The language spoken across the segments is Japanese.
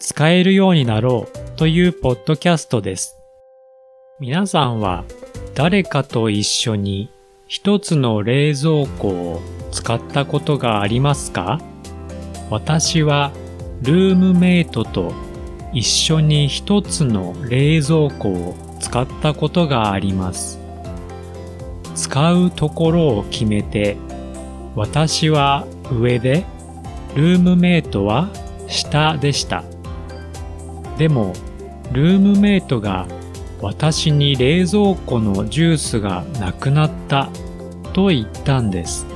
使えるようになろうというポッドキャストです。皆さんは誰かと一緒に一つの冷蔵庫を使ったことがありますか？私はルームメイトと一緒に一つの冷蔵庫を使ったことがあります。使うところを決めて私は上で、ルームメイトは下でした。でも、ルームメイトが私に冷蔵庫のジュースがなくなったと言ったんです。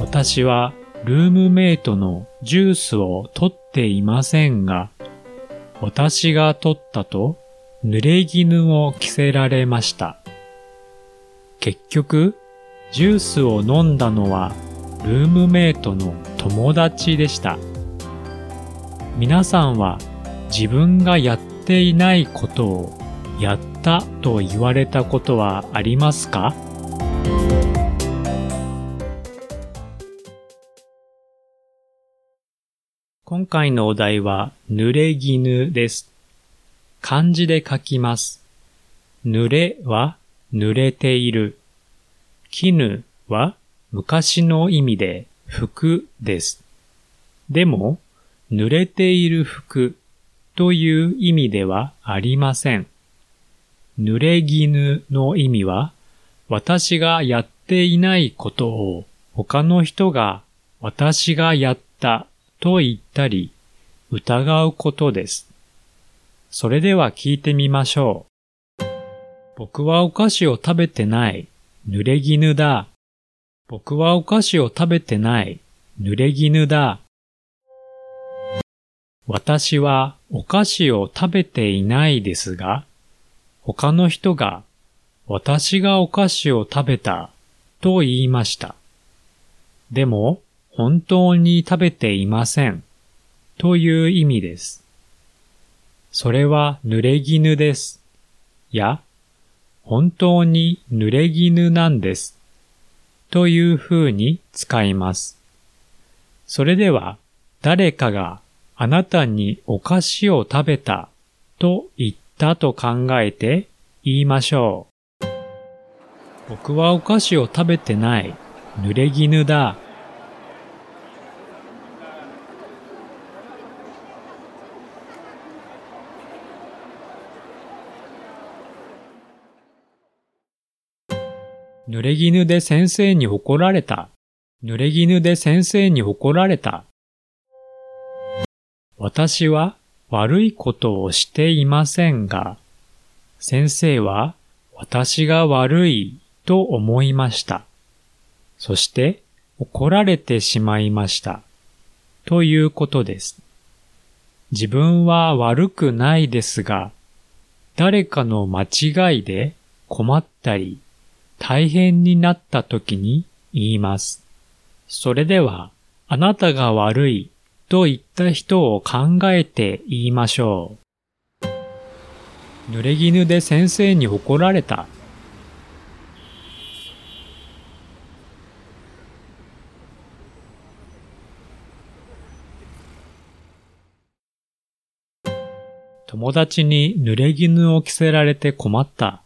私はルームメイトのジュースを取っていませんが、私が取ったと濡れ衣を着せられました。結局、ジュースを飲んだのはルームメイトの友達でした。皆さんは自分がやっていないことをやったと言われたことはありますか？今回のお題は濡れ衣です。漢字で書きます。濡れは濡れている。絹は昔の意味で服です。でも、濡れている服という意味ではありません。濡れ衣の意味は、私がやっていないことを他の人が私がやったと言ったり疑うことです。それでは聞いてみましょう。僕はお菓子を食べてない。濡れ衣だ。僕はお菓子を食べてない。濡れ衣だ。私はお菓子を食べていないですが、他の人が私がお菓子を食べたと言いました。でも本当に食べていませんという意味です。それは濡れ衣です。や、本当に濡れ衣なんです。という風に使います。それでは、誰かがあなたにお菓子を食べたと言ったと考えて言いましょう。僕はお菓子を食べてない。濡れ衣だ。濡れ衣で先生に怒られた。濡れ衣で先生に怒られた。私は悪いことをしていませんが、先生は私が悪いと思いました。そして怒られてしまいました。ということです。自分は悪くないですが、誰かの間違いで困ったり大変になった時に言います。それでは、あなたが悪いと言った人を考えて言いましょう。濡れ衣で先生に怒られた。友達に濡れ衣を着せられて困った。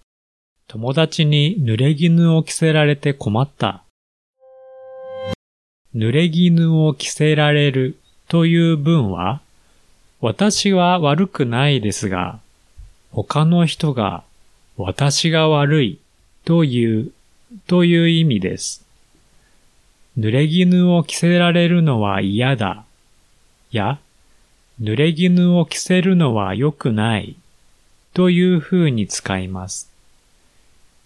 友達に濡れ衣を着せられて困った。濡れ衣を着せられるという文は、私は悪くないですが、他の人が私が悪いという、という意味です。濡れ衣を着せられるのは嫌だ。や、濡れ衣を着せるのは良くないという風に使います。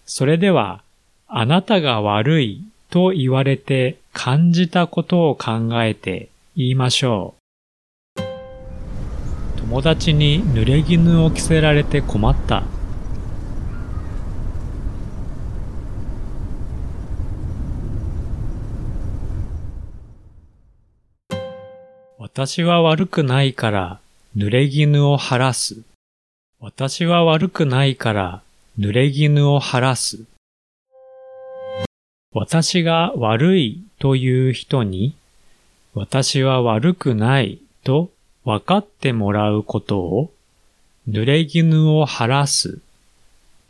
それでは、あなたが悪いと言われて感じたことを考えて言いましょう。友達に濡れ衣を着せられて困った。私は悪くないから濡れ衣を晴らす。私は悪くないから濡れ衣を晴らす。私が悪いという人に私は悪くないと分かってもらうことを濡れ衣を晴らす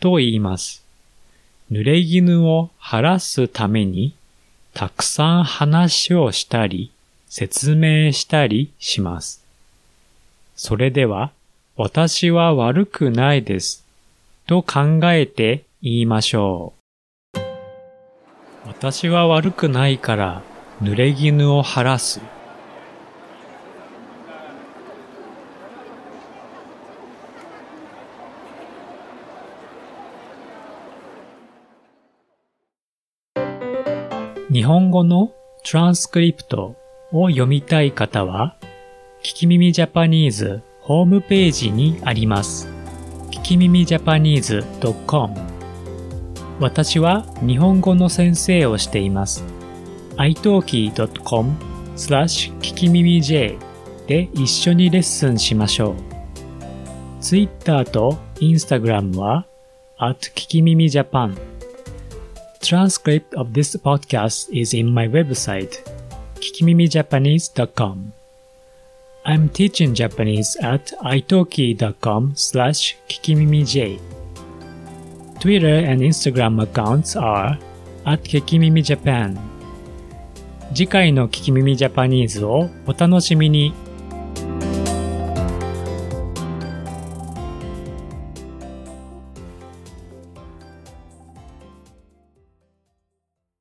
と言います。濡れ衣を晴らすためにたくさん話をしたり説明したりします。それでは私は悪くないですと考えて言いましょう。私は悪くないから濡れ衣を晴らす。日本語のトランスクリプトを読みたい方は、聞き耳ジャパニーズホームページにあります。聞き耳ジャパニーズ .com 私は日本語の先生をしています。italki.com スラッシュ聞き耳 J で一緒にレッスンしましょう。Twitter と Instagram は at 聞き耳ジャパン Transcript of this podcast is in my website, kikimimijapanese.com. I'm teaching Japanese at italki.com slash kikimimij. Twitter and Instagram accounts are at kikimimijapan. 次回の聞き耳ジャパニーズをお楽しみに。